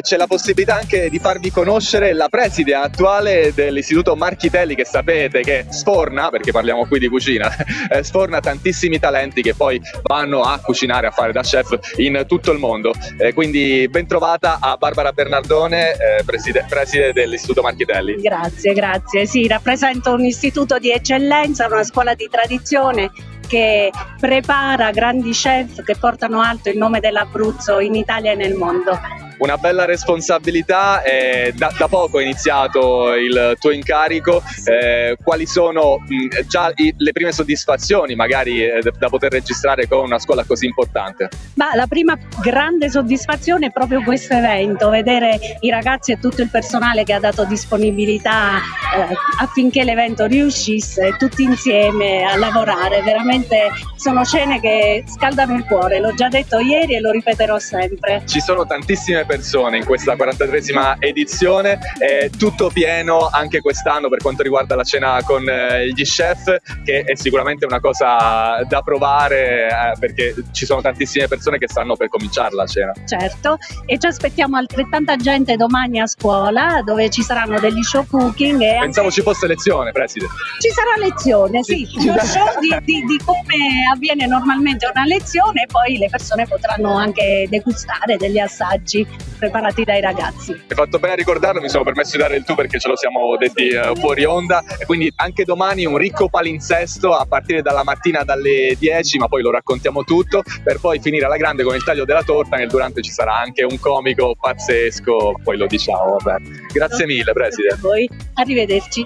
c'è la possibilità anche di farvi conoscere la preside attuale dell'Istituto Marchitelli che sapete che sforna, perché parliamo qui di cucina, eh, sforna tantissimi talenti che poi vanno a cucinare, a fare da chef in tutto il mondo. Eh, quindi ben trovata a Barbara Bernardone, eh, preside, preside dell'Istituto Marchitelli. Grazie, grazie. Sì, rappresento un istituto di eccellenza, una scuola di tradizione che prepara grandi chef che portano alto il nome dell'Abruzzo in Italia e nel mondo una bella responsabilità, eh, da, da, poco è iniziato il tuo incarico, eh, quali sono mh, già i, le prime soddisfazioni magari eh, da poter registrare con una scuola così importante? Ma la prima grande soddisfazione è proprio questo evento, vedere i ragazzi e tutto il personale che ha dato disponibilità eh, affinché l'evento riuscisse tutti insieme a lavorare, veramente sono scene che scaldano il cuore, l'ho già detto ieri e lo ripeterò sempre. Ci sono tantissime persone in questa 43esima edizione, è tutto pieno anche quest'anno per quanto riguarda la cena con eh, gli chef, che è sicuramente una cosa da provare eh, perché ci sono tantissime persone che stanno per cominciare la cena. Certo, e ci aspettiamo altrettanta gente domani a scuola dove ci saranno degli show cooking. E Pensavo anche... ci fosse lezione, Preside. Ci sarà lezione, sì, sì. uno show di, di, di come avviene normalmente una lezione e poi le persone potranno anche degustare degli assaggi preparati dai ragazzi. Hai fatto bene a ricordarlo, mi sono permesso di dare il tu perché ce lo siamo detti uh, fuori onda e quindi anche domani un ricco palinsesto a partire dalla mattina dalle 10, ma poi lo raccontiamo tutto per poi finire alla grande con il taglio della torta nel durante ci sarà anche un comico pazzesco, poi lo diciamo, vabbè. Grazie mille Preside. A voi, arrivederci.